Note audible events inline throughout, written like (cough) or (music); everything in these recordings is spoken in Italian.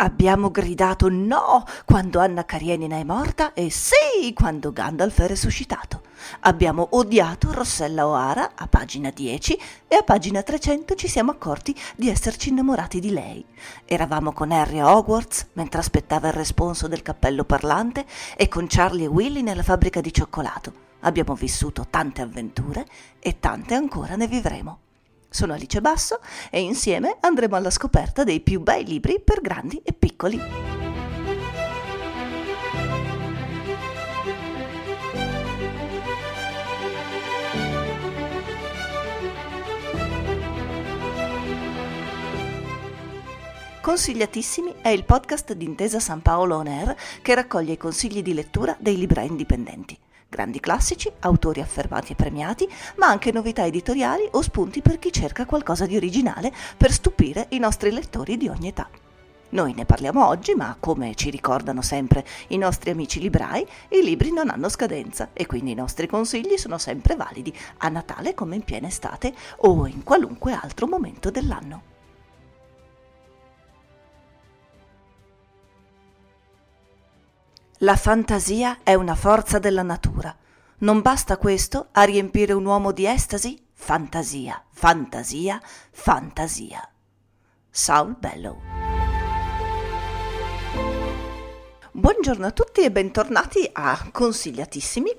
Abbiamo gridato no quando Anna Karenina è morta e sì quando Gandalf è resuscitato. Abbiamo odiato Rossella O'Hara a pagina 10 e a pagina 300 ci siamo accorti di esserci innamorati di lei. Eravamo con Harry a Hogwarts mentre aspettava il responso del cappello parlante e con Charlie e Willy nella fabbrica di cioccolato. Abbiamo vissuto tante avventure e tante ancora ne vivremo. Sono Alice Basso e insieme andremo alla scoperta dei più bei libri per grandi e piccoli. Consigliatissimi è il podcast di Intesa San Paolo On Air che raccoglie i consigli di lettura dei librai indipendenti grandi classici, autori affermati e premiati, ma anche novità editoriali o spunti per chi cerca qualcosa di originale per stupire i nostri lettori di ogni età. Noi ne parliamo oggi, ma come ci ricordano sempre i nostri amici librai, i libri non hanno scadenza e quindi i nostri consigli sono sempre validi a Natale come in piena estate o in qualunque altro momento dell'anno. La fantasia è una forza della natura. Non basta questo a riempire un uomo di estasi? Fantasia, fantasia, fantasia. Saul Bellow Buongiorno a tutti e bentornati a Consigliatissimi.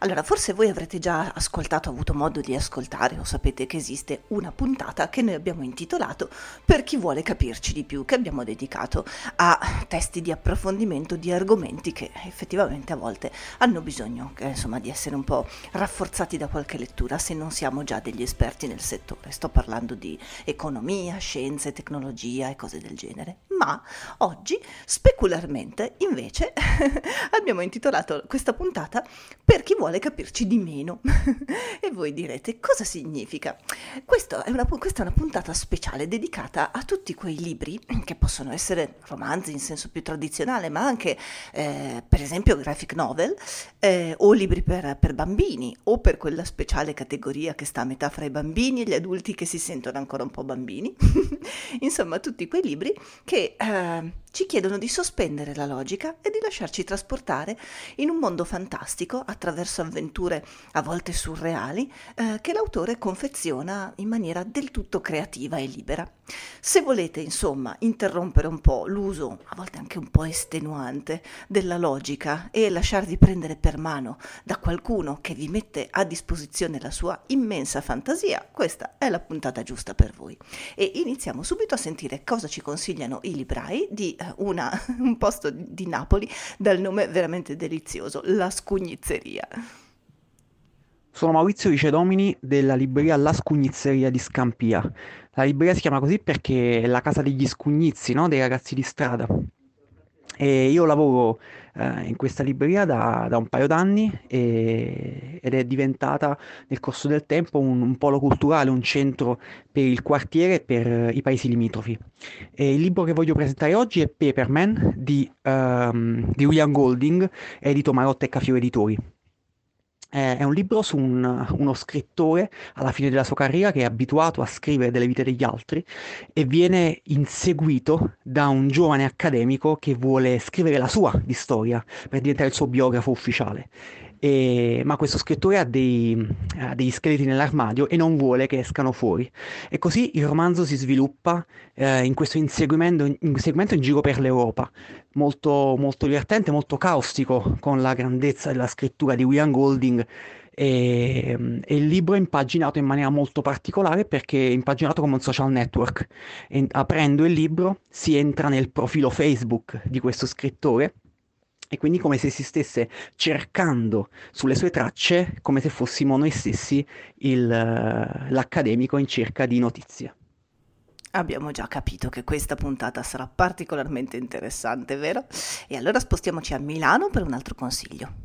Allora, forse voi avrete già ascoltato, avuto modo di ascoltare o sapete che esiste una puntata che noi abbiamo intitolato Per chi vuole capirci di più, che abbiamo dedicato a testi di approfondimento di argomenti che effettivamente a volte hanno bisogno eh, insomma, di essere un po' rafforzati da qualche lettura se non siamo già degli esperti nel settore. Sto parlando di economia, scienze, tecnologia e cose del genere. Ma oggi, specularmente, invece (laughs) abbiamo intitolato questa puntata Per chi vuole capirci di meno. (laughs) e voi direte cosa significa? È una, questa è una puntata speciale dedicata a tutti quei libri che possono essere romanzi in senso più tradizionale, ma anche eh, per esempio graphic novel eh, o libri per, per bambini o per quella speciale categoria che sta a metà fra i bambini e gli adulti che si sentono ancora un po' bambini. (laughs) Insomma, tutti quei libri che... Eh, ci chiedono di sospendere la logica e di lasciarci trasportare in un mondo fantastico attraverso avventure a volte surreali eh, che l'autore confeziona in maniera del tutto creativa e libera. Se volete, insomma, interrompere un po' l'uso, a volte anche un po' estenuante, della logica e lasciarvi prendere per mano da qualcuno che vi mette a disposizione la sua immensa fantasia, questa è la puntata giusta per voi. E iniziamo subito a sentire cosa ci consigliano i librai di eh, una, (laughs) un posto di Napoli dal nome veramente delizioso, La Scugnizzeria. Sono Maurizio Ricedomini della libreria La Scugnizzeria di Scampia. La libreria si chiama così perché è la casa degli scugnizzi, no? dei ragazzi di strada. E io lavoro eh, in questa libreria da, da un paio d'anni e, ed è diventata nel corso del tempo un, un, polo culturale, un centro per il quartiere e per i paesi limitrofi. E il libro che voglio presentare oggi è Paperman di, um, di William Golding, edito Marotta e Cafiero Editori è un libro su un, uno scrittore alla fine della sua carriera che è abituato a scrivere delle vite degli altri e viene inseguito da un giovane accademico che vuole scrivere la sua di storia per diventare il suo biografo ufficiale. E, ma questo scrittore ha, dei, ha, degli scheletri nell'armadio e non vuole che escano fuori. E così il romanzo si sviluppa eh, in questo inseguimento, inseguimento in giro per l'Europa, molto, molto divertente, molto caustico con la grandezza della scrittura di William Golding. E, e, il libro è impaginato in maniera molto particolare perché è impaginato come un social network. E, aprendo il libro si entra nel profilo Facebook di questo scrittore e quindi come se si stesse cercando sulle sue tracce, come se fossimo noi stessi il, l'accademico in cerca di notizie. Abbiamo già capito che questa puntata sarà particolarmente interessante, vero? E allora spostiamoci a Milano per un altro consiglio.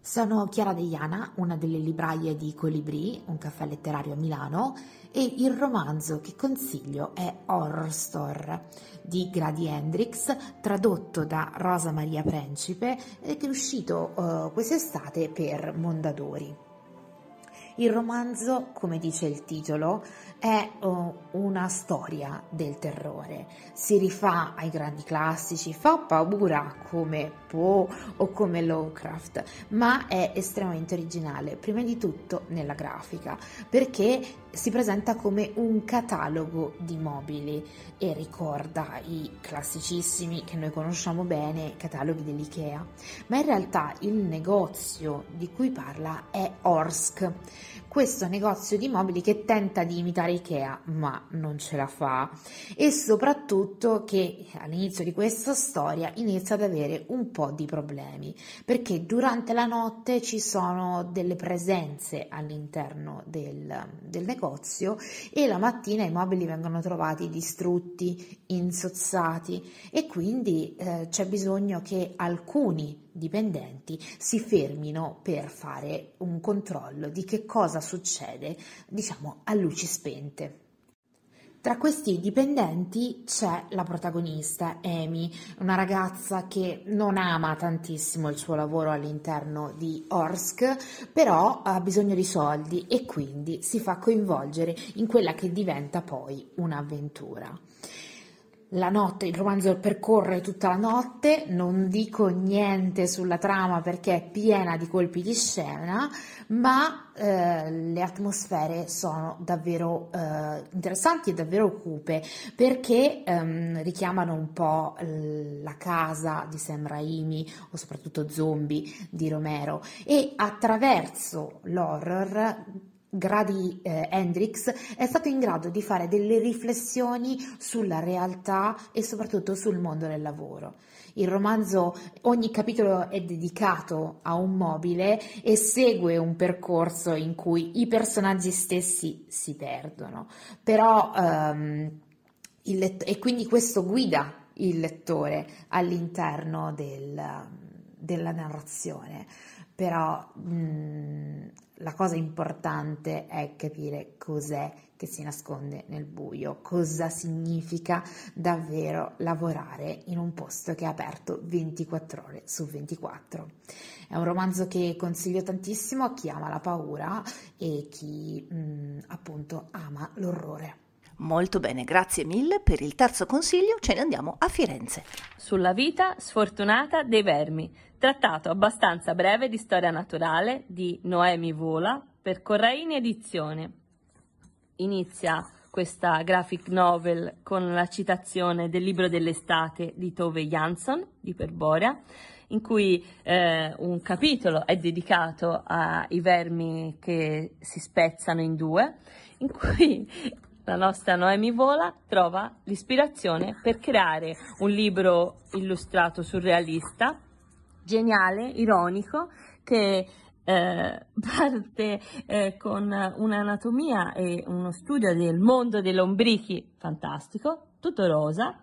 Sono Chiara Deiana, una delle libraie di Colibri, un caffè letterario a Milano, e il romanzo che consiglio è Horror Store di Grady Hendrix, tradotto da Rosa Maria Principe ed è uscito uh, quest'estate per Mondadori. Il romanzo, come dice il titolo, è uh, una storia del terrore. Si rifà ai grandi classici, fa paura come Poe o come Lovecraft, ma è estremamente originale, prima di tutto nella grafica, perché si presenta come un catalogo di mobili e ricorda i classicissimi che noi conosciamo bene, cataloghi dell'IKEA, ma in realtà il negozio di cui parla è Orsk. Questo negozio di mobili che tenta di imitare Ikea, ma non ce la fa. E soprattutto che all'inizio di questa storia inizia ad avere un po' di problemi perché durante la notte ci sono delle presenze all'interno del, del negozio e la mattina i mobili vengono trovati distrutti, insozzati e quindi eh, c'è bisogno che alcuni dipendenti si fermino per fare un controllo di che cosa succede, diciamo, a luci spente. Tra questi dipendenti c'è la protagonista, Amy, una ragazza che non ama tantissimo il suo lavoro all'interno di Orsk, però ha bisogno di soldi e quindi si fa coinvolgere in quella che diventa poi un'avventura la notte, il romanzo percorre tutta la notte, non dico niente sulla trama perché è piena di colpi di scena, ma eh, le atmosfere sono davvero eh, interessanti e davvero cupe perché ehm, richiamano un po' la casa di Sam Raimi o soprattutto Zombie di Romero. E attraverso l'horror Grady eh, Hendrix è stato in grado di fare delle riflessioni sulla realtà e soprattutto sul mondo del lavoro. Il romanzo, ogni capitolo è dedicato a un mobile e segue un percorso in cui i personaggi stessi si perdono, però ehm, lett- e quindi questo guida il lettore all'interno del, della narrazione però mh, mm, la cosa importante è capire cos'è che si nasconde nel buio, cosa significa davvero lavorare in un posto che è aperto 24 ore su 24. È un romanzo che consiglio tantissimo a chi ama la paura e chi mh, mm, appunto ama l'orrore. Molto bene, grazie mille per il terzo consiglio, ce ne andiamo a Firenze. Sulla vita sfortunata dei vermi, trattato abbastanza breve di storia naturale di Noemi Vola per Corraini Edizione. Inizia questa graphic novel con la citazione del libro dell'estate di Tove Jansson di Perborea, in cui eh, un capitolo è dedicato ai vermi che si spezzano in due, in cui la nostra Noemi Vola trova l'ispirazione per creare un libro illustrato surrealista, geniale, ironico, che eh, (laughs) parte eh, con un'anatomia e uno studio del mondo dei lombrichi fantastico, tutto rosa,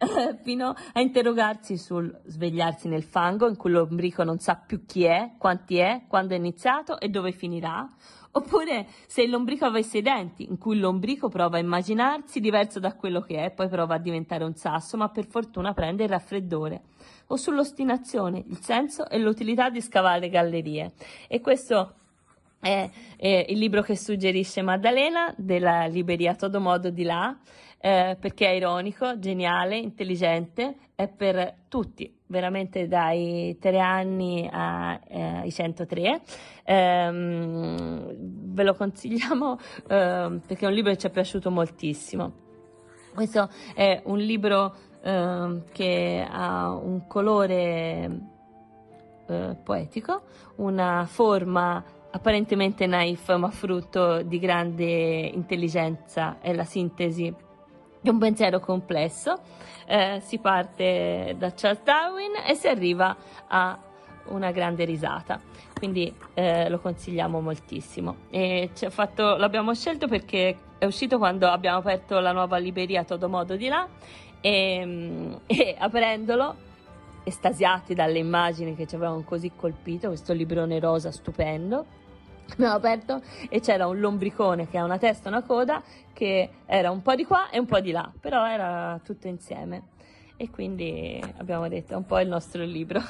(laughs) fino a interrogarsi sul svegliarsi nel fango in cui l'ombrico non sa più chi è, quanti è, quando è iniziato e dove finirà, Oppure se lombrico avesse i denti, in cui lombrico prova a immaginarsi diverso da quello che è, poi prova a diventare un sasso, ma per fortuna prende il raffreddore. O sull'ostinazione, il senso e l'utilità di scavare gallerie. E questo è, è il libro che suggerisce Maddalena della libreria Todo Modo di là, eh, perché è ironico, geniale, intelligente, è per tutti, veramente dai 3 anni ai eh, 103. Ehm, ve lo consigliamo (laughs) eh, perché è un libro che ci è piaciuto moltissimo. Questo è un libro eh, che ha un colore eh, poetico, una forma apparentemente naif ma frutto di grande intelligenza e la sintesi di un pensiero complesso. Eh, si parte da Charles Darwin e si arriva a una grande risata. Quindi eh, lo consigliamo moltissimo. Fatto, l'abbiamo scelto perché è uscito quando abbiamo aperto la nuova libreria Todo Modo di là e, (laughs) e aprendolo estasiati dalle immagini che ci avevano così colpito, questo librone rosa stupendo. Abbiamo aperto e c'era un lombricone che ha una testa e una coda che era un po' di qua e un po' di là, però era tutto insieme. E quindi abbiamo detto è un po' il nostro libro.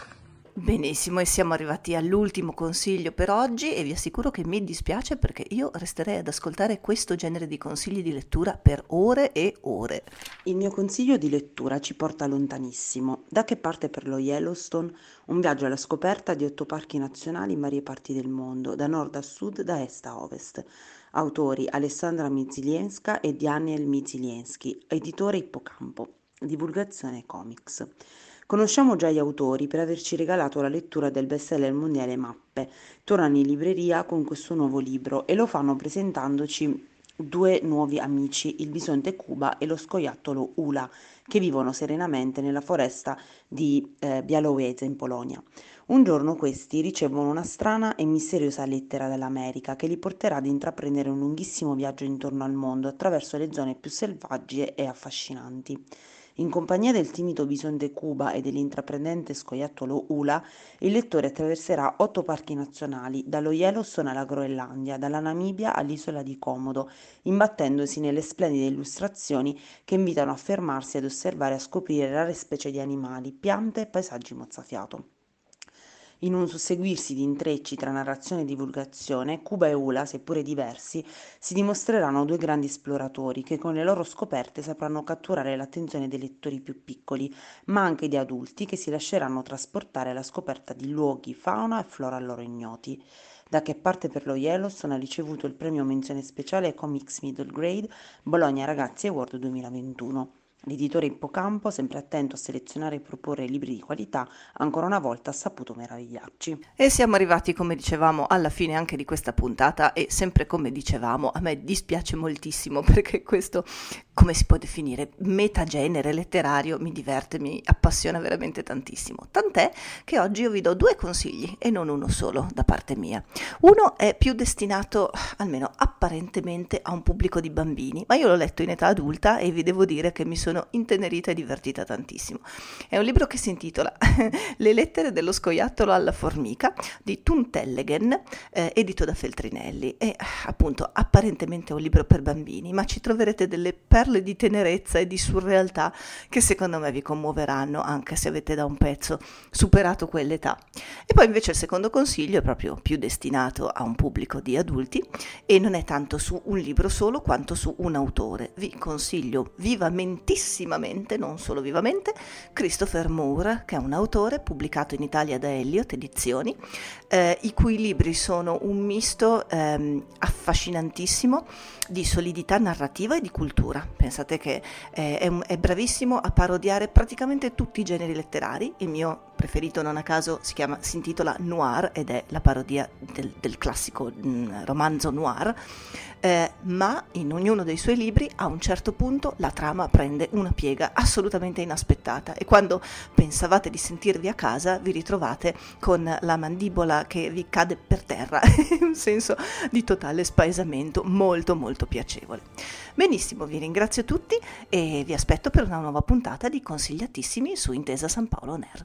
Benissimo, e siamo arrivati all'ultimo consiglio per oggi e vi assicuro che mi dispiace perché io resterei ad ascoltare questo genere di consigli di lettura per ore e ore. Il mio consiglio di lettura ci porta lontanissimo, da che parte per lo Yellowstone, un viaggio alla scoperta di otto parchi nazionali in varie parti del mondo, da nord a sud, da est a ovest. Autori Alessandra Mizilienska e Daniel Mizilienski, editore Ippocampo, divulgazione comics. Conosciamo già gli autori per averci regalato la lettura del bestseller mondiale Mappe. Tornano in libreria con questo nuovo libro e lo fanno presentandoci due nuovi amici, il bisonte Cuba e lo scoiattolo Ula, che vivono serenamente nella foresta di eh, Białowieża in Polonia. Un giorno questi ricevono una strana e misteriosa lettera dall'America che li porterà ad intraprendere un lunghissimo viaggio intorno al mondo attraverso le zone più selvagge e affascinanti. In compagnia del timido bisonte Cuba e dell'intraprendente scoiattolo Ula, il lettore attraverserà otto parchi nazionali, dallo Yellowstone alla Groenlandia, dalla Namibia all'isola di Comodo, imbattendosi nelle splendide illustrazioni che invitano a fermarsi ad osservare e a scoprire rare specie di animali, piante e paesaggi mozzafiato. In un susseguirsi di intrecci tra narrazione e divulgazione, Cuba e Ula, seppure diversi, si dimostreranno due grandi esploratori che con le loro scoperte sapranno catturare l'attenzione dei lettori più piccoli, ma anche di adulti che si lasceranno trasportare alla scoperta di luoghi, fauna e flora loro ignoti. Da che parte per lo Yellowstone ha ricevuto il premio menzione speciale Comics Middle Grade Bologna Ragazzi Award 2021. L'editore Ippocampo, sempre attento a selezionare e proporre libri di qualità, ancora una volta ha saputo meravigliarci. E siamo arrivati, come dicevamo, alla fine anche di questa puntata e sempre come dicevamo, a me dispiace moltissimo (laughs) perché questo, come si può definire, metagenere letterario mi diverte, mi appassiona veramente tantissimo. Tant'è che oggi io vi do due consigli e non uno solo da parte mia. Uno è più destinato, almeno apparentemente, a un pubblico di bambini, ma io l'ho letto in età adulta e vi devo dire che mi sono sono intenerita e divertita tantissimo. È un libro che si intitola (laughs) Le lettere dello scoiattolo alla formica di Thun Tellegen, eh, edito da Feltrinelli. È appunto apparentemente un libro per bambini, ma ci troverete delle perle di tenerezza e di surrealtà che secondo me vi commuoveranno anche se avete da un pezzo superato quell'età. E poi invece il secondo consiglio è proprio più destinato a un pubblico di adulti e non è tanto su un libro solo quanto su un autore. Vi consiglio vivamente vivissimamente, non solo vivamente, Christopher Moore, che è un autore pubblicato in Italia da Elliot Edizioni, eh, i cui libri sono un misto ehm, affascinantissimo di solidità narrativa e di cultura. Pensate che eh, è, è, bravissimo a parodiare praticamente tutti i generi letterari. Il mio preferito, non a caso, si, chiama, si intitola Noir ed è la parodia del, del classico mh, mm, romanzo noir. Eh, ma in ognuno dei suoi libri a un certo punto la trama prende una piega assolutamente inaspettata e quando pensavate di sentirvi a casa vi ritrovate con la mandibola che vi cade per terra, (laughs) un senso di totale spaesamento molto molto piacevole. Benissimo, vi ringrazio tutti e vi aspetto per una nuova puntata di Consigliatissimi su Intesa San Paolo Ner.